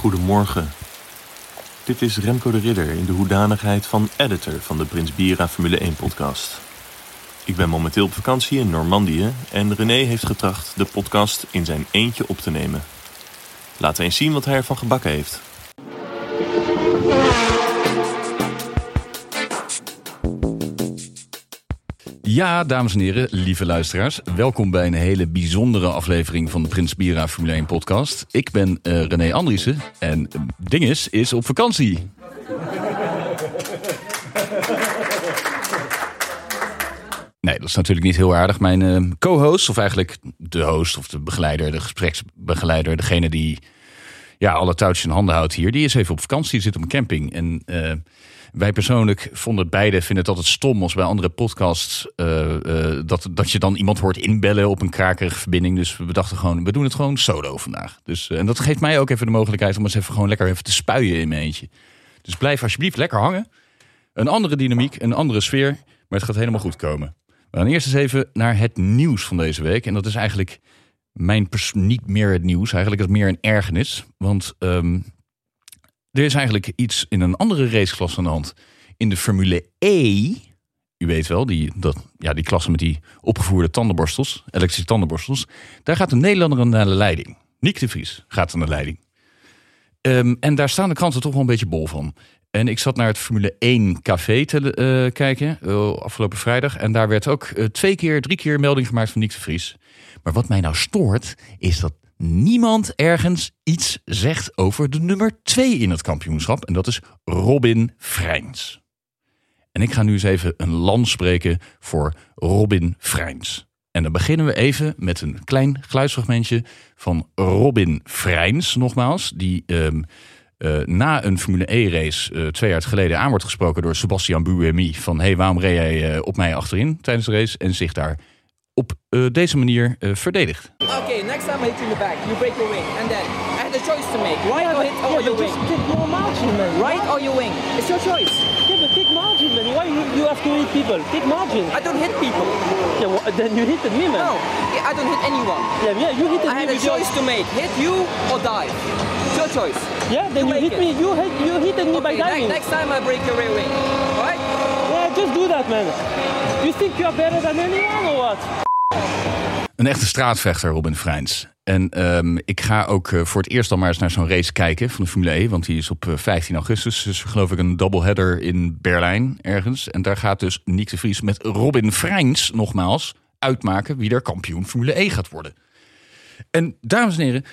Goedemorgen. Dit is Remco de Ridder in de hoedanigheid van editor van de Prins Bira Formule 1 podcast. Ik ben momenteel op vakantie in Normandië en René heeft getracht de podcast in zijn eentje op te nemen. Laten we eens zien wat hij ervan gebakken heeft. Ja, dames en heren, lieve luisteraars. Welkom bij een hele bijzondere aflevering van de Prins Bira Formule 1 podcast. Ik ben uh, René Andriessen en uh, Dinges is op vakantie. Nee, dat is natuurlijk niet heel aardig. Mijn uh, co-host, of eigenlijk de host of de begeleider, de gespreksbegeleider, degene die ja, alle touwtjes in handen houdt hier, die is even op vakantie, zit op een camping. En wij persoonlijk vonden beide, vinden het altijd stom als bij andere podcasts uh, uh, dat, dat je dan iemand hoort inbellen op een krakerige verbinding. Dus we dachten gewoon, we doen het gewoon solo vandaag. Dus, uh, en dat geeft mij ook even de mogelijkheid om eens even gewoon lekker even te spuien in mijn eentje. Dus blijf alsjeblieft lekker hangen. Een andere dynamiek, een andere sfeer, maar het gaat helemaal goed komen. We gaan eerst eens even naar het nieuws van deze week. En dat is eigenlijk mijn niet meer het nieuws, eigenlijk is het meer een ergernis. Want um, er is eigenlijk iets in een andere raceklasse aan de hand. In de Formule E, u weet wel, die, dat, ja, die klasse met die opgevoerde tandenborstels, elektrische tandenborstels. Daar gaat een Nederlander naar de leiding. Nick de Vries gaat aan de leiding. Um, en daar staan de kranten toch wel een beetje bol van. En ik zat naar het Formule 1 café te uh, kijken uh, afgelopen vrijdag. En daar werd ook uh, twee keer, drie keer melding gemaakt van Nick de Vries. Maar wat mij nou stoort, is dat niemand ergens iets zegt over de nummer 2 in het kampioenschap. En dat is Robin Freins. En ik ga nu eens even een land spreken voor Robin Freins. En dan beginnen we even met een klein geluidsfragmentje van Robin Freins, nogmaals. Die um, uh, na een Formule E-race uh, twee jaar geleden aan wordt gesproken door Sebastian Buemi. Van hey, waarom reed jij uh, op mij achterin tijdens de race? En zich daar op eh, deze manier eh, verdedigt. Okay, next time I hit you in the back, you break your wing, and then I had a choice to make: right yeah, or hit yeah, or your just wing. take more margin, man. Right or your wing. It's your choice. Yeah, but take margin, man. Why you, you have to hit people? Take margin. I don't hit people. Yeah, well, then you hit me, man. No, I don't hit anyone. Yeah, yeah, you hit I me. had a with your- choice to make: hit you or die. It's your choice. Yeah, then You you, hit it. me. You hit, you hit me by Okay, ne- diving. next time I break your rear wing. Alright? Yeah, just do that, man. You think you are better than anyone or what? Een echte straatvechter, Robin Freins. En um, ik ga ook uh, voor het eerst dan maar eens naar zo'n race kijken van de Formule E. Want die is op uh, 15 augustus. Dus geloof ik een doubleheader in Berlijn ergens. En daar gaat dus Nick de Vries met Robin Freins nogmaals uitmaken wie er kampioen Formule E gaat worden. En dames en heren,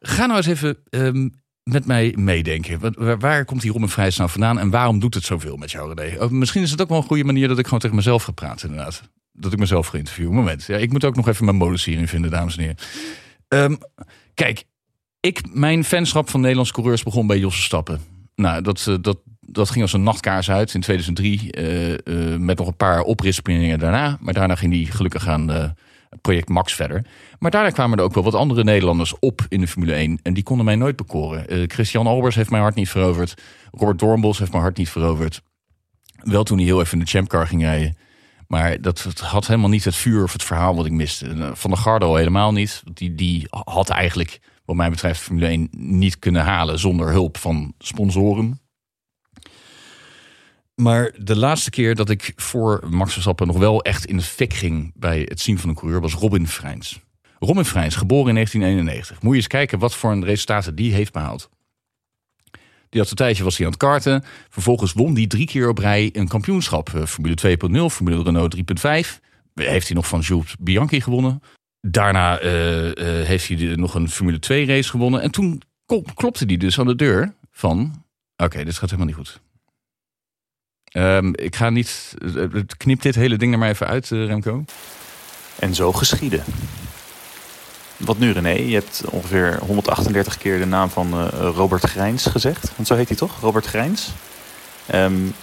ga nou eens even um, met mij meedenken. Waar, waar, komt die Robin Freins nou vandaan en waarom doet het zoveel met jou, René? Misschien is het ook wel een goede manier dat ik gewoon tegen mezelf ga praten, inderdaad. Dat ik mezelf ga interviewen. Moment, ja, ik moet ook nog even mijn modus hierin vinden, dames en heren. Um, kijk, ik, mijn fanschap van Nederlandse coureurs begon bij Jos Stappen. Nou, dat, uh, dat, dat ging als een nachtkaars uit in 2003. Uh, uh, met nog een paar oprisspringen daarna. Maar daarna ging die gelukkig aan het project Max verder. Maar daarna kwamen er ook wel wat andere Nederlanders op in de Formule 1. En die konden mij nooit bekoren. Uh, Christian Albers heeft mijn hart niet veroverd. Robert Doornbos heeft mijn hart niet veroverd. Wel toen hij heel even in de champcar ging rijden. Maar dat had helemaal niet het vuur of het verhaal wat ik miste. Van de Garde al helemaal niet. Die, die had eigenlijk, wat mij betreft, Formule 1 niet kunnen halen zonder hulp van sponsoren. Maar de laatste keer dat ik voor Max Verstappen nog wel echt in de fik ging bij het zien van een coureur was Robin Freins. Robin Freins, geboren in 1991. Moet je eens kijken wat voor een resultaten die heeft behaald. Die had een tijdje was hij aan het karten. Vervolgens won hij drie keer op rij een kampioenschap. Formule 2.0, Formule Renault 3.5. Heeft hij nog van Jules Bianchi gewonnen. Daarna uh, uh, heeft hij nog een Formule 2 race gewonnen. En toen klopte hij dus aan de deur van... Oké, dit gaat helemaal niet goed. Um, ik ga niet... Knip dit hele ding er maar even uit, Remco. En zo geschieden. Wat nu René? Je hebt ongeveer 138 keer de naam van uh, Robert Grijns gezegd. Want zo heet hij toch? Robert Grijns. Um,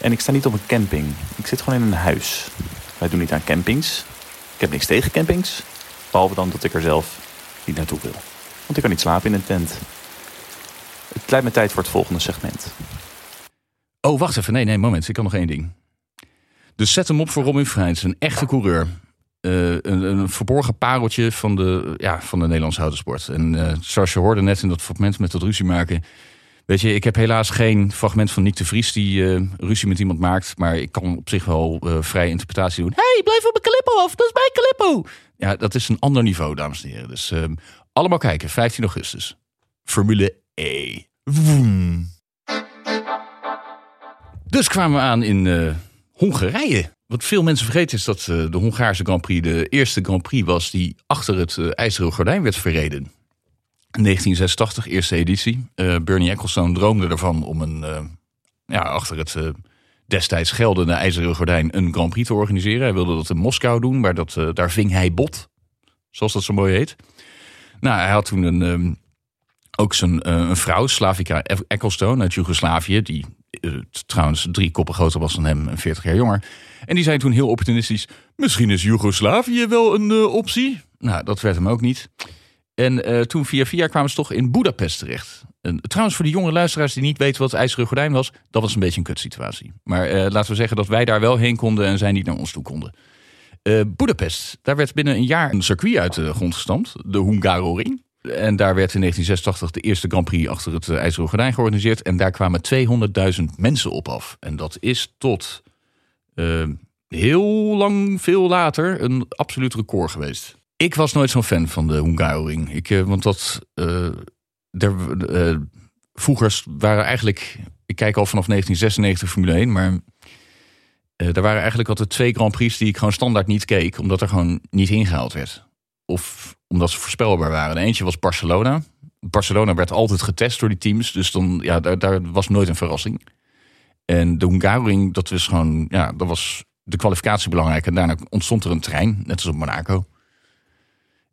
en ik sta niet op een camping. Ik zit gewoon in een huis. Wij doen niet aan campings. Ik heb niks tegen campings. Behalve dan dat ik er zelf niet naartoe wil. Want ik kan niet slapen in een tent. Het lijkt me tijd voor het volgende segment. Oh, wacht even. Nee, nee, moment. Ik kan nog één ding. Dus zet hem op voor Robin Freins. Een echte coureur. Eh, een, verborgen pareltje van de, ja, van de Nederlandse autosport. En eh, zoals je hoorde net in dat fragment met dat ruzie maken. Weet je, ik heb helaas geen fragment van Nick de Vries die eh, ruzie met iemand maakt. Maar ik kan op zich wel vrije interpretatie doen. hey, blijf op mijn Calippo af, dat is mijn Calippo. Ja, dat is een ander niveau, dames en heren. Dus ehm, allemaal kijken, 15 augustus. Formule E. Dus kwamen we aan in Hongarije. Wat veel mensen vergeten is dat eh, de Hongaarse Grand Prix de eerste Grand Prix was die achter het eh, ijzeren gordijn werd verreden. 1986, eerste editie. Eh, Bernie Ecclestone droomde ervan om een, ja, achter het destijds geldende ijzeren gordijn een Grand Prix te organiseren. Hij wilde dat in Moskou doen, maar dat, daar ving hij bot. Zoals dat zo mooi heet. Nou, hij had toen een, ehm, ook zijn, een vrouw, Slavika Ecclestone uit Joegoslavië. Die trouwens drie koppen groter was dan hem en 40 jaar jonger. En die zei toen heel opportunistisch: Misschien is Joegoslavië wel een eh, optie. Nou, dat werd hem ook niet. En eh, toen via via kwamen ze toch in Budapest terecht. En, trouwens, voor de jonge luisteraars die niet weten wat het IJzeren Gordijn was, dat was een beetje een kutsituatie. Maar eh, laten we zeggen dat wij daar wel heen konden en zij niet naar ons toe konden. Eh Budapest, daar werd binnen een jaar een circuit uit de grond gestampt, de Hungaroring. En daar werd in 1986 de eerste Grand Prix achter het eh, IJzeren Gordijn georganiseerd. En daar kwamen 200.000 mensen op af. En dat is tot eh, heel lang, veel later, een absoluut record geweest. Ik was nooit zo'n fan van de Hungaroring. Ik, eh, want dat. er, eh, vroeger waren eigenlijk. Ik kijk al vanaf 1996 Formule 1, maar. er waren eigenlijk altijd twee Grand Prix die ik gewoon standaard niet keek, omdat er gewoon niet ingehaald werd. Of omdat ze voorspelbaar waren. Eentje was Barcelona. Barcelona werd altijd getest door die teams, dus dan, ja, daar, daar was nooit een verrassing. En de Hungaroring, dat was gewoon, ja, dat was de kwalificatie belangrijk. En daarna ontstond er een trein, net als op Monaco.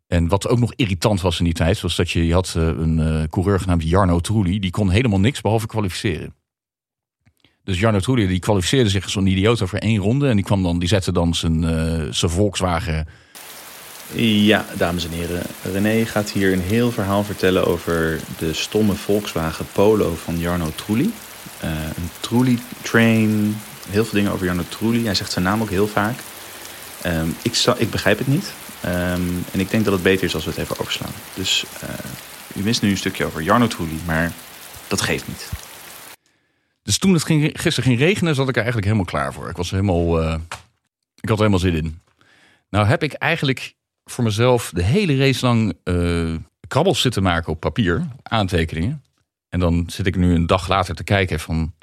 En wat ook nog irritant was in die tijd, was dat je, je had eh, een eh, coureur genaamd Jarno Trulli. Die kon helemaal niks behalve kwalificeren. Dus Jarno Trulli die kwalificeerde zich als zo'n idioot over één ronde. En die, kwam dan, die zette dan zijn, eh, zijn Volkswagen Ja, dames en heren. René gaat hier een heel verhaal vertellen over de stomme Volkswagen Polo van Jarno Trulli. Eh, een Trulli train. Heel veel dingen over Jarno Trulli. Hij zegt zijn naam ook heel vaak. Ehm, ik, ik begrijp het niet. Ehm, en ik denk dat het beter is als we het even overslaan. Dus eh, u mist nu een stukje over Jarno Trulli, maar dat geeft niet. Dus toen het ging, gisteren ging regenen, zat ik er eigenlijk helemaal klaar voor. Ik was helemaal, eh, ik had er helemaal zin in. Nou heb ik eigenlijk voor mezelf de hele race lang eh, krabbels zitten maken op papier, aantekeningen. En dan zit ik nu een dag later te kijken van,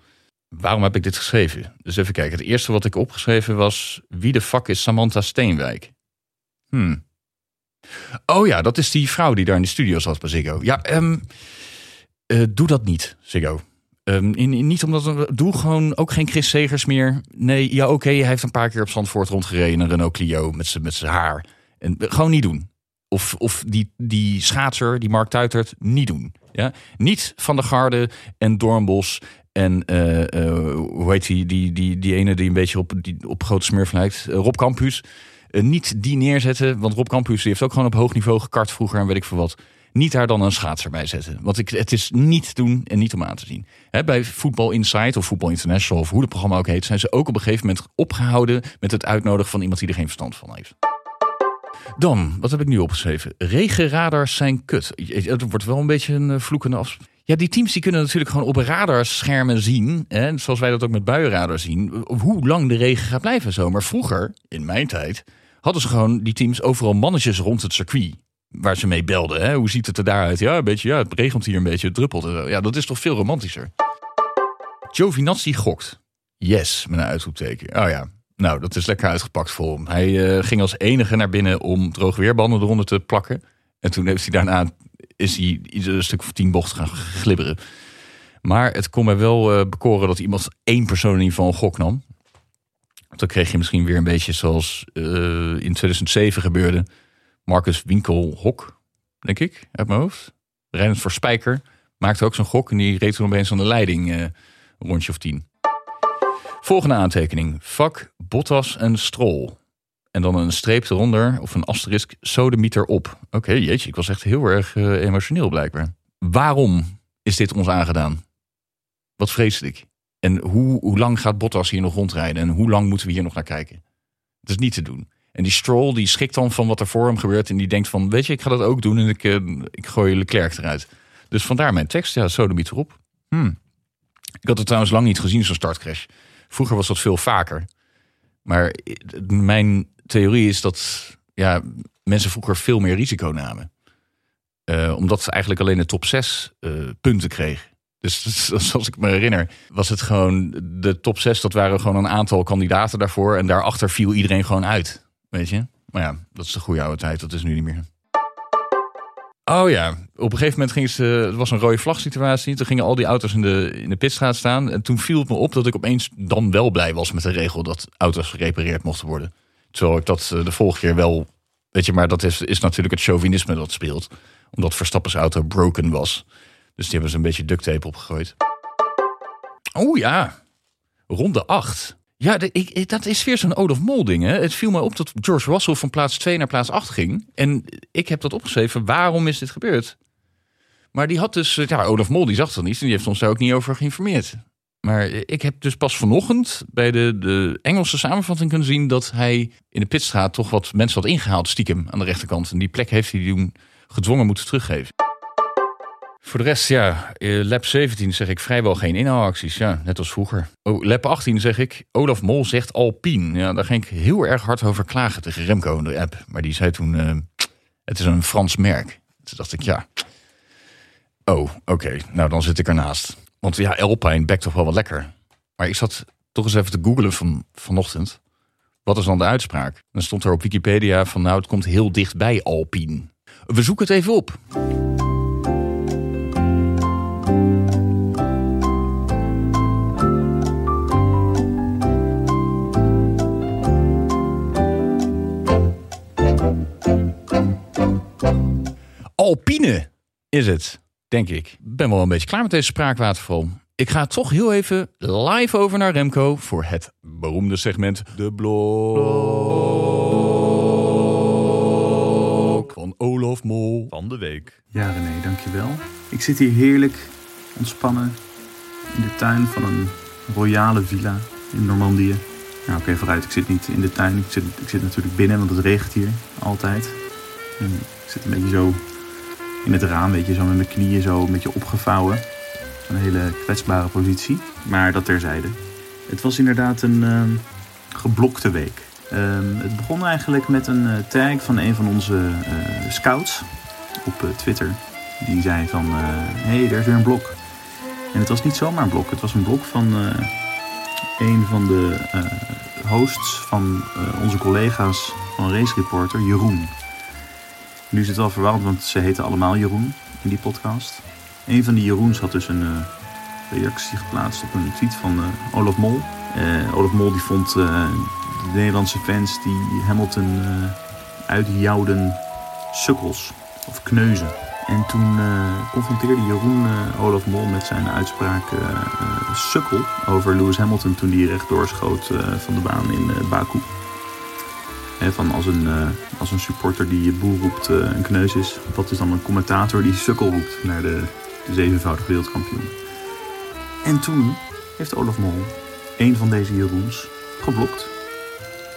waarom heb ik dit geschreven? Dus even kijken. Het eerste wat ik opgeschreven was, wie de fuck is Samantha Steenwijk? Hmm. Oh ja, dat is die vrouw die daar in de studio zat bij Ziggo. Ja, ehm, eh, doe dat niet, Ziggo. Ehm, in, niet omdat doe gewoon ook geen Chris Segers meer. Nee, ja, oké, hij heeft een paar keer op Zandvoort rondgereden, een Renault Clio met zijn haar. En gewoon niet doen. Of, of die, die schaatser, die Mark Tuitert, niet doen. Ja? Niet van de Garde en Doornbos en eh, eh, hoe heet die, die, die, ene die een beetje op, die, op grote smurf lijkt, Eh, Rob Campus. Niet die neerzetten, want Rob Campus heeft ook gewoon op hoog niveau gekart vroeger en weet ik veel wat. Niet daar dan een schaatser bij zetten. Want ik, het is niet doen en niet om aan te zien. Bij Voetbal Insight of Voetbal International of hoe het programma ook heet, zijn ze ook op een gegeven moment opgehouden met het uitnodigen van iemand die er geen verstand van heeft. Dan, wat heb ik nu opgeschreven? Regenradars zijn kut. Het wordt wel een beetje een eh, vloekende af. Ja, die teams die kunnen natuurlijk gewoon op radarschermen zien. Hè, zoals wij dat ook met buienradar zien. Hoe lang de regen gaat blijven en zo. Maar vroeger, in mijn tijd, hadden ze gewoon die teams overal mannetjes rond het circuit. Waar ze mee belden. Hè? Hoe ziet het er daaruit? Ja, een beetje, ja, het regent hier een beetje, het druppelt. Ja, dat is toch veel romantischer. Giovinazzi gokt. Yes, met een uitroepteken. Oh ja, nou, dat is lekker uitgepakt voor hem. Hij eh, ging als enige naar binnen om droogweerbanden eronder te plakken. En toen heeft hij daarna is hij een stuk of tien bochten gaan glibberen. Maar het kon mij wel eh, bekoren dat iemand één persoon in ieder geval een gok nam. Dan kreeg je misschien weer een beetje zoals eh, in 2007 gebeurde. Marcus Winkelhok, denk ik, uit mijn hoofd. Reinhard voor Spijker maakte ook zo'n gok. En die reed toen opeens aan de leiding een rondje of tien. Volgende aantekening. Vak, Bottas en Strol. En dan een streep eronder, of een asterisk, sodemieter op. Oké, jeetje, ik was echt heel erg eh, emotioneel blijkbaar. Waarom is dit ons aangedaan? Wat vreselijk. En hoe, hoe lang gaat Bottas hier nog rondrijden? En hoe lang moeten we hier nog naar kijken? Het is niet te doen. En die Stroll die schikt dan van wat er voor hem gebeurt. En die denkt van, weet je, ik ga dat ook doen. En ik, eh, ik gooi Leclerc eruit. Dus vandaar mijn tekst. Ja, sodomiet erop. Hmm. Ik had het trouwens lang niet gezien, zo'n startcrash. Vroeger was dat veel vaker. Maar mijn theorie is dat ja, mensen vroeger veel meer risico namen. Eh, omdat ze eigenlijk alleen de top 6 eh, punten kregen. Dus zoals ik me herinner, was het gewoon de top 6, dat waren gewoon een aantal kandidaten daarvoor. En daarachter viel iedereen gewoon uit. Weet je? Maar ja, dat is de goede oude tijd, dat is nu niet meer. Oh ja, op een gegeven moment ging ze, het was een rode vlag situatie. Toen gingen al die auto's in de, in de pitstraat staan. En toen viel het me op dat ik opeens dan wel blij was met de regel dat auto's gerepareerd mochten worden. Terwijl ik dat eh, de vorige keer wel, weet je, maar dat is, is natuurlijk het chauvinisme dat speelt. Omdat Verstappens auto broken was. Dus die hebben ze een beetje duct tape opgegooid. Oh ja, ronde 8. Ja, ik, dat is weer zo'n Olaf Mol ding. Hè? Het viel me op dat George Russell van plaats 2 naar plaats 8 ging. En ik heb dat opgeschreven. Waarom is dit gebeurd? Maar die had dus... Ja, Olaf Mol die zag dat niet. En die heeft ons daar ook niet over geïnformeerd. Maar ik heb dus pas vanochtend bij de, de Engelse samenvatting kunnen zien... dat hij in de pitstraat toch wat mensen had ingehaald stiekem aan de rechterkant. En die plek heeft hij toen gedwongen moeten teruggeven. Voor de rest, ja, eh, lap 17 zeg ik vrijwel geen inhaalacties. Ja, net als vroeger. Oh, lap 18 zeg ik, Olaf Mol zegt Alpine. Ja, daar ging ik heel erg hard over klagen tegen Remco in de app. Maar die zei toen, eh, het is een Frans merk. Toen dacht ik, ja. Oh, oké, nou dan zit ik ernaast. Want ja, Alpine bekt toch wel wat lekker. Maar ik zat toch eens even te googlen van, vanochtend. Wat is dan de uitspraak? Dan stond er op Wikipedia van, nou het komt heel dicht bij Alpine. We zoeken het even op. Alpine is het, denk ik. Ik ben wel een beetje klaar met deze spraakwaterval. Ik ga toch heel even live over naar Remco voor het beroemde segment De Blok van Olaf Mol. Van de week. Ja, René, dankjewel. Ik zit hier heerlijk ontspannen in de tuin van een royale villa in Normandië. Nou, oké, vooruit. Ik zit niet in de tuin. Ik zit, ik zit natuurlijk binnen, want het regent hier altijd. En ik zit een beetje zo in het raam, weet je, zo met mijn knieën zo een beetje opgevouwen. Een hele kwetsbare positie. Maar dat terzijde. Het was inderdaad een ehm, geblokte week. Ehm, het begon eigenlijk met een eh, tag van een van onze eh, scouts op eh, Twitter. Die zei van, hé, hey, er is weer een blok. En het was niet zomaar een blok. Het was een blok van een van de eh, hosts van eh, onze collega's van Race Reporter, Jeroen. Nu is het wel verwarrend, want ze heten allemaal Jeroen in die podcast. Een van die Jeroens had dus een eh, reactie geplaatst op een tweet van Olaf Mol. Olaf Mol die vond de Nederlandse fans die Hamilton uitjouwden sukkels of kneuzen. En toen eh, confronteerde Jeroen eh, Olaf Mol met zijn uitspraak eh, sukkel over Lewis Hamilton toen die rechtdoor schoot van de baan in Baku. Hè, van als een, als een supporter die je boer roept een kneus is, wat is dan een commentator die sukkel roept naar de, de zevenvoudig wereldkampioen. En toen heeft Olaf Mol een van deze Jeroens geblokt.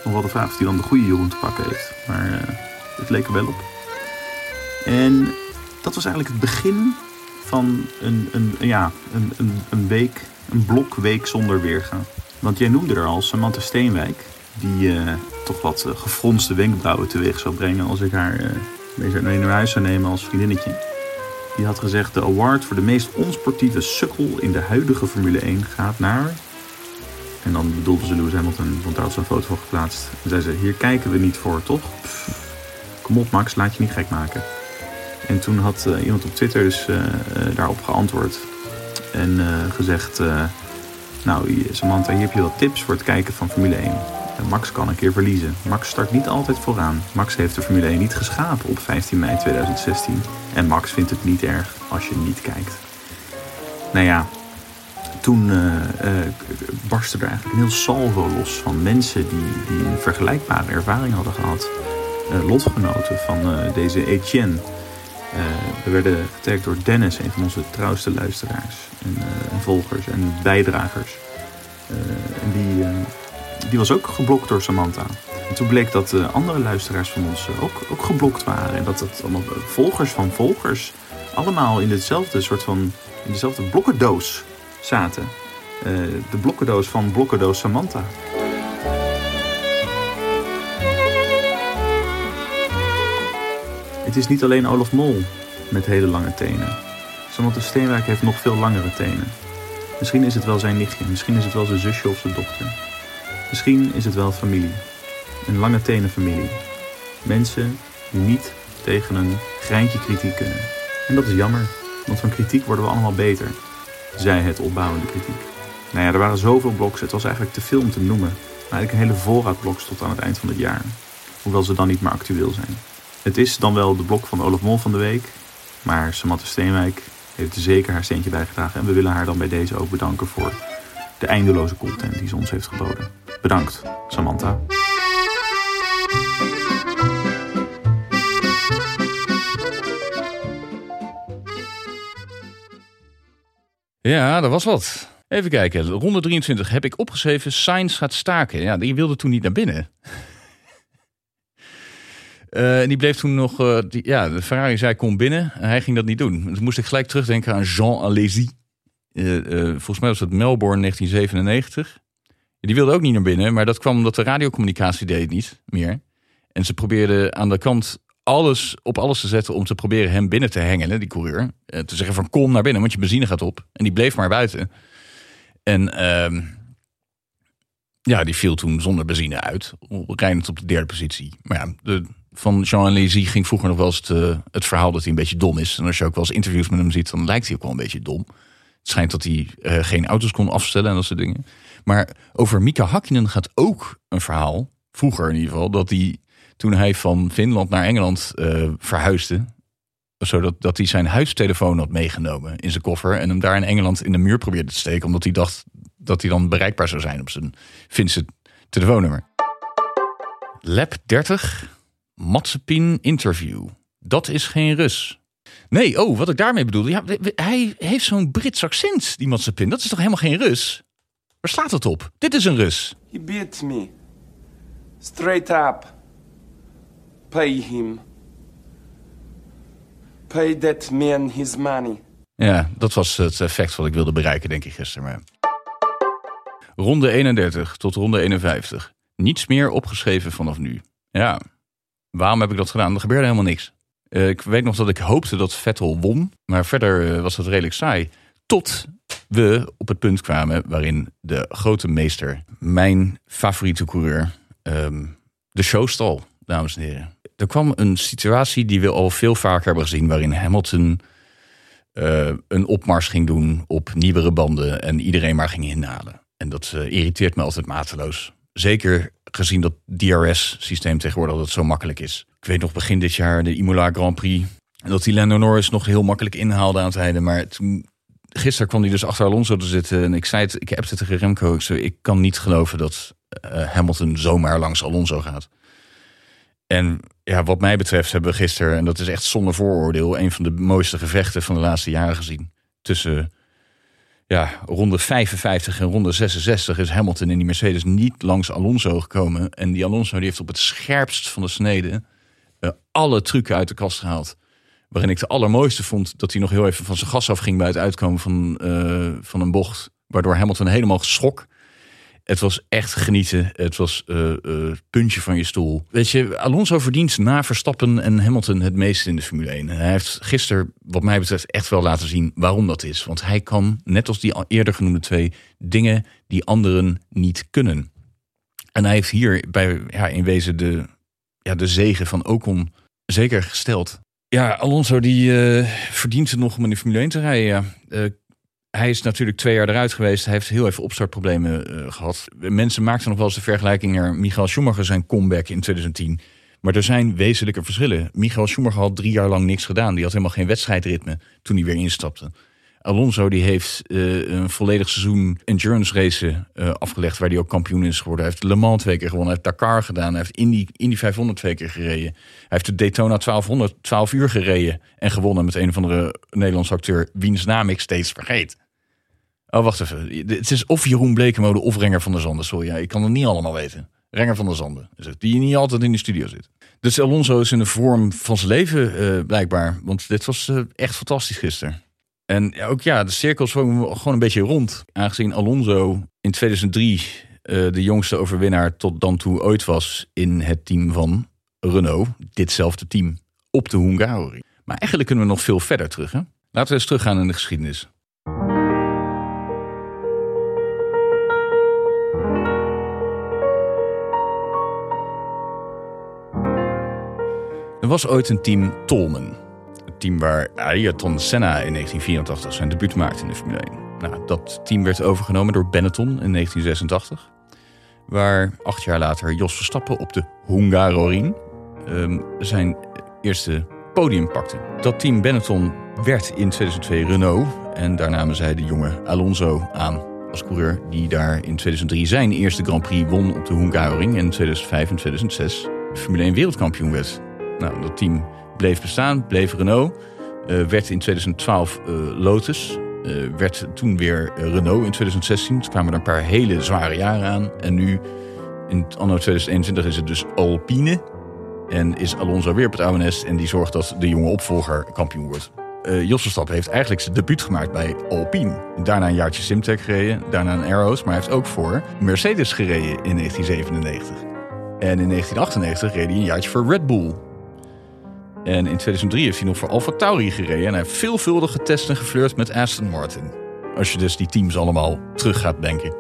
Nog wel de vraag of hij dan de goede Jeroen te pakken heeft. Maar het leek er wel op. En dat was eigenlijk het begin van een, een, ja, een, een, een week, een blokweek zonder weerga. Want jij noemde er al Samantha Steenwijk, die eh, toch wat eh, gefronste wenkbrauwen teweeg zou brengen als ik haar eh, mee naar huis zou nemen als vriendinnetje. Die had gezegd, de award voor de meest onsportieve sukkel in de huidige Formule 1 gaat naar... En dan bedoelde ze Lewis Hamilton, want daar had ze een foto van geplaatst. En zei ze, hier kijken we niet voor, toch? Kom op Max, laat je niet gek maken. En toen had eh, iemand op Twitter dus eh, eh, daarop geantwoord. En gezegd, nou Samantha, hier heb je wat tips voor het kijken van Formule 1. En Max kan een keer verliezen. Max start niet altijd vooraan. Max heeft de Formule 1 niet geschapen op 15 mei 2016. En Max vindt het niet erg als je niet kijkt. Nou ja, toen eh, barstte er eigenlijk een heel salvo los van mensen die, die een vergelijkbare ervaring hadden gehad. Eh, lotgenoten van deze Etienne. Eh, we werden getagd door Dennis, een van onze trouwste luisteraars en, eh, volgers en bijdragers. Eh, en die, die was ook geblokt door Samantha. En toen bleek dat andere luisteraars van ons ook, ook geblokt waren. En dat het allemaal volgers van volgers allemaal in hetzelfde soort van in dezelfde blokkendoos zaten. De blokkendoos van blokkendoos Samantha. Het is niet alleen Olaf Mol met hele lange tenen. Samantha Steenwijk heeft nog veel langere tenen. Misschien is het wel zijn nichtje, misschien is het wel zijn zusje of zijn dochter. Misschien is het wel familie. Een lange tenen familie. Mensen die niet tegen een greintje kritiek kunnen. En dat is jammer, want van kritiek worden we allemaal beter, zei het opbouwende kritiek. Nou ja, er waren zoveel bloks, het was eigenlijk te veel om te noemen. Maar eigenlijk een hele voorraad bloks tot aan het eind van het jaar. Hoewel ze dan niet meer actueel zijn. Het is dan wel de blok van Olaf Mol van de week. Maar Samantha Steenwijk heeft zeker haar steentje bijgedragen. En we willen haar dan bij deze ook bedanken voor de eindeloze content die ze ons heeft geboden. Bedankt, Samantha. Ja, dat was wat. Even kijken, ronde 23 heb ik opgeschreven. Sainz gaat staken. Ja, die wilde toen niet naar binnen. Uh, en die bleef toen nog, die, ja, de Ferrari zei kom binnen en hij ging dat niet doen. Dus moest ik gelijk terugdenken aan Jean Alesi. Uh, volgens mij was het Melbourne 1997. Die wilde ook niet naar binnen, maar dat kwam omdat de radiocommunicatie deed niet meer. En ze probeerden aan de kant alles op alles te zetten om te proberen hem binnen te hengelen, die coureur. te zeggen van kom naar binnen, want je benzine gaat op. En die bleef maar buiten. En ehm, ja, die viel toen zonder benzine uit. Rijdend op de derde positie. Maar ja, de, van Jean Lézy ging vroeger nog wel eens het, het, verhaal dat hij een beetje dom is. En als je ook wel eens interviews met hem ziet, dan lijkt hij ook wel een beetje dom. Het schijnt dat hij uh, geen auto's kon afstellen en dat soort dingen. Maar over Mika Hakkinen gaat ook een verhaal, vroeger in ieder geval, dat hij toen hij van Finland naar Engeland uh, verhuisde, zodat dat hij zijn huistelefoon had meegenomen in zijn koffer en hem daar in Engeland in de muur probeerde te steken, omdat hij dacht dat hij dan bereikbaar zou zijn op zijn Finse telefoonnummer. Lab 30, Matsepin interview. Dat is geen Rus. Nee, oh, wat ik daarmee bedoelde. Ja, hij heeft zo'n Brits accent, die Matsepin. Dat is toch helemaal geen Rus? Waar slaat het op? Dit is een Rus. He beat me. Straight up. Pay him. Pay that man his money. Ja, dat was het effect wat ik wilde bereiken, denk ik gisteren. Maar... Ronde 31 tot ronde 51. Niets meer opgeschreven vanaf nu. Ja, waarom heb ik dat gedaan? Er gebeurde helemaal niks. Uh, ik weet nog dat ik hoopte dat Vettel won. Maar verder uh, was het redelijk saai. Tot we op het punt kwamen waarin de grote meester, mijn favoriete coureur, um, de show stal, dames en heren. Er kwam een situatie die we al veel vaker hebben gezien, waarin Hamilton uh, een opmars ging doen op nieuwere banden en iedereen maar ging inhalen. En dat irriteert me altijd mateloos. Zeker gezien dat DRS-systeem tegenwoordig dat zo makkelijk is. Ik weet nog begin dit jaar de Imola Grand Prix. Dat die Lando Norris nog heel makkelijk inhaalde aan het. Maar gisteren kwam hij dus achter Alonso te zitten. En ik zei het, ik heb het tegen Remco. Ik, ik kan niet geloven dat uh, Hamilton zomaar langs Alonso gaat. En ja, wat mij betreft hebben we gisteren, en dat is echt zonder vooroordeel, een van de mooiste gevechten van de laatste jaren gezien. Tussen ja, ronde 55 en ronde 66 is Hamilton in die Mercedes niet langs Alonso gekomen. En die Alonso die heeft op het scherpst van de snede uh, alle trucken uit de kast gehaald. Waarin ik de allermooiste vond dat hij nog heel even van zijn gas afging bij het uitkomen van, uh, van een bocht. Waardoor Hamilton helemaal geschok. Het was echt genieten. Het was uh, puntje van je stoel. Weet je, Alonso verdient na Verstappen en Hamilton het meeste in de Formule 1. Hij heeft gisteren, wat mij betreft, echt wel laten zien waarom dat is. Want hij kan, net als die eerder genoemde twee, dingen die anderen niet kunnen. En hij heeft hier bij, ja, in wezen de, ja, de zegen van Ocon zeker gesteld. Ja, Alonso die uh, verdient het nog om in de Formule 1 te rijden. Ja hij is natuurlijk twee jaar eruit geweest. Hij heeft heel even opstartproblemen uh, gehad. Mensen maakten nog wel eens de vergelijking naar Michael Schumacher zijn comeback in 2010. Maar er zijn wezenlijke verschillen. Michael Schumacher had drie jaar lang niks gedaan. Die had helemaal geen wedstrijdritme toen hij weer instapte. Alonso die heeft uh, een volledig seizoen endurance racen uh, afgelegd... waar hij ook kampioen is geworden. Hij heeft Le Mans twee keer gewonnen. Hij heeft Dakar gedaan. Hij heeft Indy, Indy 500 twee keer gereden. Hij heeft de Daytona 1200 12 uur gereden. En gewonnen met een of andere Nederlandse acteur... wiens naam ik steeds vergeet. Oh, wacht even. Het is of Jeroen Blekenmode of Renger van der Zanden. Sorry, ja, ik kan het niet allemaal weten. Renger van der Zanden. is het, Die niet altijd in de studio zit. Dus Alonso is in de vorm van zijn leven eh, blijkbaar. Want dit was eh, echt fantastisch gisteren. En ook ja, de cirkel is gewoon gewoon een beetje rond. Aangezien Alonso in 2003 eh, de jongste overwinnaar tot dan toe ooit was in het team van Renault. Ditzelfde team op de Hungaroring. Maar eigenlijk kunnen we nog veel verder terug. Hè? Laten we eens teruggaan in de geschiedenis. Er was ooit een team Tolman. Het team waar Ayrton Senna in 1984 zijn debuut maakte in de Formule 1. Nou, dat team werd overgenomen door Benetton in 1986. Waar acht jaar later Jos Verstappen op de Hungaroring um, zijn eerste podium pakte. Dat team Benetton werd in 2002 Renault. En daar namen zij de jonge Alonso aan als coureur. Die daar in 2003 zijn eerste Grand Prix won op de Hungaroring. En in 2005 en 2006 Formule 1 wereldkampioen werd. Nou, dat team bleef bestaan, bleef Renault. Uh, werd in 2012 uh, Lotus. Uh, werd toen weer Renault in 2016. Toen kwamen er een paar hele zware jaren aan. En nu, in anno 2021, is het dus Alpine. En is Alonso weer op het oude. En die zorgt dat de jonge opvolger kampioen wordt. Jos Verstappen heeft eigenlijk zijn debuut gemaakt bij Alpine. Daarna een jaartje Simtek gereden. Daarna een Arrows. Maar hij heeft ook voor Mercedes gereden in 1997. En in 1998 reed hij een jaartje voor Red Bull. En in 2003 heeft hij nog voor Alfa Tauri gereden. En hij heeft veelvuldig getest en geflirt met Aston Martin. Als je dus die teams allemaal terug gaat denken.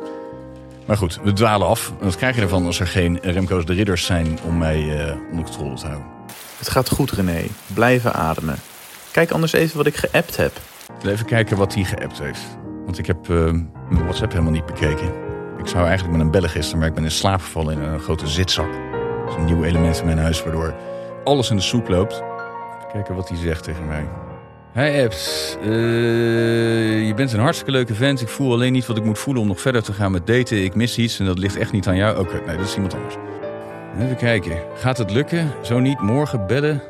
Maar goed, we dwalen af. En wat krijg je ervan als er geen Remco's de Ridders zijn om mij uh, onder controle te houden? Het gaat goed, René. Blijven ademen. Kijk anders even wat ik geappt heb. Even kijken wat hij geappt heeft. Want ik heb uh, mijn WhatsApp helemaal niet bekeken. Ik zou eigenlijk met hem bellen gisteren, maar ik ben in slaap gevallen in een grote zitzak. Dat is een nieuw element in mijn huis, waardoor alles in de soep loopt. Kijken wat hij zegt tegen mij. Hij appt. Uh, je bent een hartstikke leuke vent. Ik voel alleen niet wat ik moet voelen om nog verder te gaan met daten. Ik mis iets en dat ligt echt niet aan jou. Oké, nee, dat is iemand anders. Even kijken. Gaat het lukken? Zo niet, morgen bellen.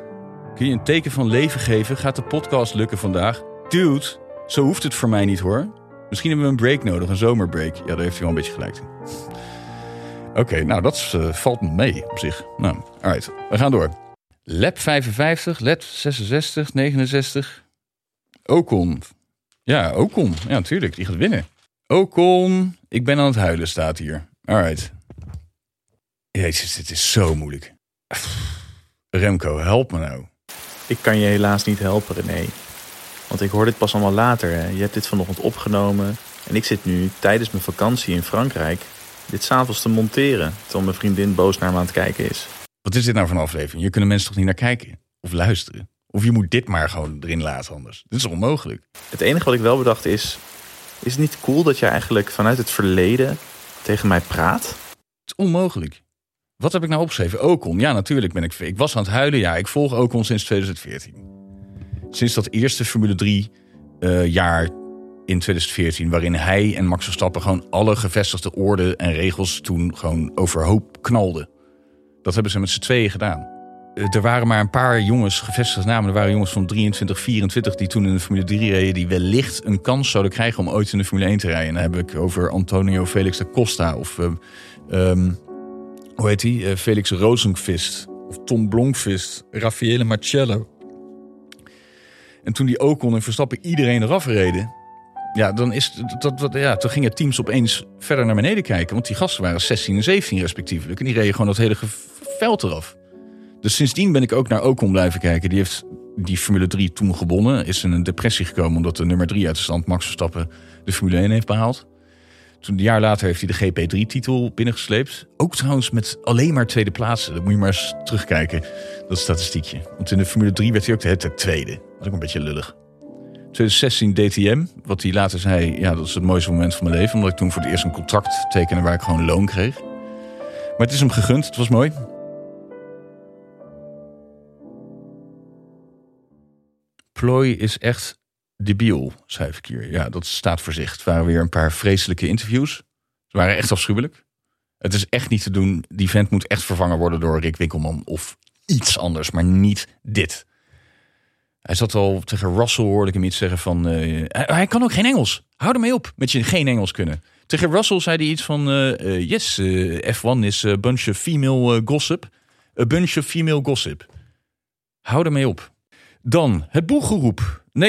Kun je een teken van leven geven? Gaat de podcast lukken vandaag? Dude, zo hoeft het voor mij niet hoor. Misschien hebben we een break nodig, een zomerbreak. Ja, daar heeft hij wel een beetje gelijk in. Oké, nou dat uh, valt me mee op zich. Nou, alright, we gaan door. Lab 55, LED 66, 69. Ocon. Ja, Ocon. Ja, natuurlijk. Die gaat winnen. Ocon. Ik ben aan het huilen, staat hier. Alright. Jezus, dit is zo moeilijk. Remco, help me nou. Ik kan je helaas niet helpen, René. Want ik hoor dit pas allemaal later. Je hebt dit vanochtend opgenomen. En ik zit nu tijdens mijn vakantie in Frankrijk dit s'avonds te monteren. Terwijl mijn vriendin boos naar me aan het kijken is. Wat is dit nou voor een aflevering? Je kunnen mensen toch niet naar kijken of luisteren? Of je moet dit maar gewoon erin laten anders. Dit is onmogelijk. Het enige wat ik wel bedacht is... Is het niet cool dat je eigenlijk vanuit het verleden tegen mij praat? Het is onmogelijk. Wat heb ik nou opgeschreven? Ocon. Ja, natuurlijk ben ik... Ik was aan het huilen. Ja, ik volg Ocon sinds 2014. Sinds dat eerste Formule 3 uh, jaar in 2014... waarin hij en Max Verstappen gewoon alle gevestigde orde en regels... toen gewoon overhoop knalden. Dat hebben ze met z'n tweeën gedaan. Er waren maar een paar jongens, gevestigde namen. Er waren jongens van 23, 24 die toen in de Formule 3 reden... die wellicht een kans zouden krijgen om ooit in de Formule 1 te rijden. En dan heb ik over Antonio Felix da Costa of... Uh, um, hoe heet hij? Uh, Felix Rosenqvist. Of Tom Blomqvist. Raffaele Marcello. En toen die Ocon en Verstappen iedereen eraf reden... Ja, dan is dat, dat, ja, toen gingen teams opeens verder naar beneden kijken. Want die gasten waren 16 en 17 respectievelijk. En die reden gewoon dat hele eraf. Dus sindsdien ben ik ook naar Ocon blijven kijken. Die heeft die Formule 3 toen gewonnen. Is in een depressie gekomen omdat de nummer 3 uit de stand, Max Verstappen, de Formule 1 heeft behaald. Toen een jaar later heeft hij de GP3-titel binnengesleept. Ook trouwens met alleen maar tweede plaatsen. Dat moet je maar eens terugkijken, dat statistiekje. Want in de Formule 3 werd hij ook de tweede. Dat is ook een beetje lullig. 2016 DTM, wat hij later zei, ja, dat is het mooiste moment van mijn leven. Omdat ik toen voor het eerst een contract tekende waar ik gewoon loon kreeg. Maar het is hem gegund, het was mooi. Plooi is echt debiel, ik hier. Ja, dat staat voor zich. Het waren weer een paar vreselijke interviews. Ze waren echt afschuwelijk. Het is echt niet te doen. Die vent moet echt vervangen worden door Rick Winkelman of iets anders, maar niet dit. Hij zat al tegen Russell, hoorde ik hem iets zeggen van... eh, hij, kan ook geen Engels. Hou ermee op met je geen Engels kunnen. Tegen Russell zei hij iets van... eh, eh, yes, eh, F1 is a bunch of female gossip. A bunch of female gossip. Hou ermee op. Dan het boegeroep. Eh,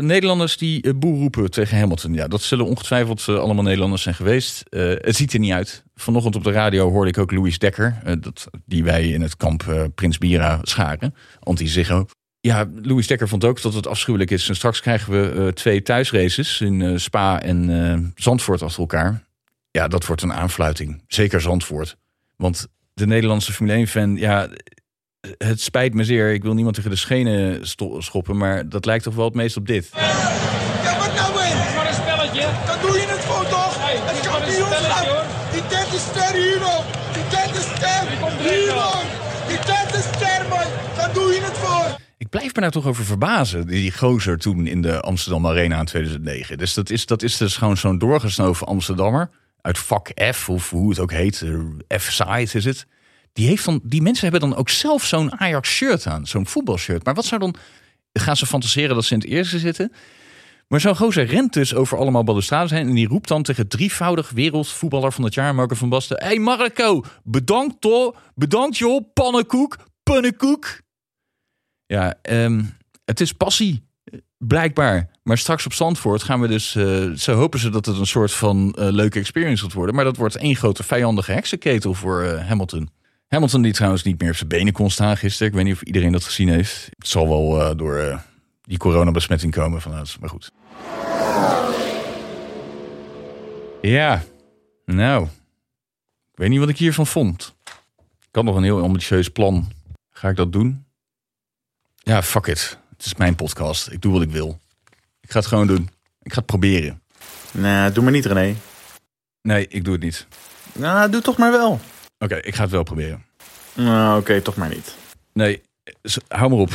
Nederlanders die eh, boe roepen tegen Hamilton. Ja, dat zullen ongetwijfeld eh, allemaal Nederlanders zijn geweest. Het ziet er niet uit. Vanochtend op de radio hoorde ik ook Louis Dekker. dat, die wij in het kamp Prins Bira scharen. Anti-Ziggo. Ja, Louis Dekker vond ook dat het afschuwelijk is. En straks krijgen we twee thuisraces in Spa en Zandvoort achter elkaar. Ja, dat wordt een aanfluiting. Zeker Zandvoort. Want de Nederlandse Formule 1-fan, ja, het spijt me zeer. Ik wil niemand tegen de schenen schoppen, maar dat lijkt toch wel het meest op dit. Ja, wat nou in? Maar een spelletje. Dan doe je het voor toch? Het kampioenschap. Die derde ster hier nog. Die derde ster. man. Die derde ster man. Dan doe je het voor. Ik blijf me daar toch over verbazen. Die gozer toen in de Amsterdam Arena in 2009. Dus dat is, dat is dus gewoon zo'n doorgesnoven Amsterdammer. Uit vak F, of hoe het ook heet. eh, F-side is het. Die, heeft dan, die mensen hebben dan ook zelf zo'n Ajax-shirt aan. Zo'n voetbalshirt. Maar wat zou dan... Gaan ze fantaseren dat ze in het eerste zitten? Maar zo'n gozer rent dus over allemaal balustrades heen. En die roept dan tegen drievoudig wereldvoetballer van het jaar, Marco van Basten. Hé hey Marco, bedankt toch. Bedankt joh, pannenkoek, pannenkoek. Ja, ehm, het is passie, eh, blijkbaar. Maar straks op Zandvoort gaan we dus... eh zo hopen ze dat het een soort van eh, leuke experience gaat worden. Maar dat wordt één grote vijandige heksenketel voor Hamilton. Hamilton die trouwens niet meer op zijn benen kon staan gisteren. Ik weet niet of iedereen dat gezien heeft. Het zal wel eh, door eh, die coronabesmetting komen vanuit. Maar goed. Ja, nou. Ik weet niet wat ik hiervan vond. Ik had nog een heel ambitieus plan. Ga ik dat doen? Ja, fuck it. Het is mijn podcast. Ik doe wat ik wil. Ik ga het gewoon doen. Ik ga het proberen. Nee, doe maar niet René. Nee, ik doe het niet. Nou, doe toch maar wel. Oké, ik ga het wel proberen. Nou, oké, toch maar niet. Nee, hou maar op.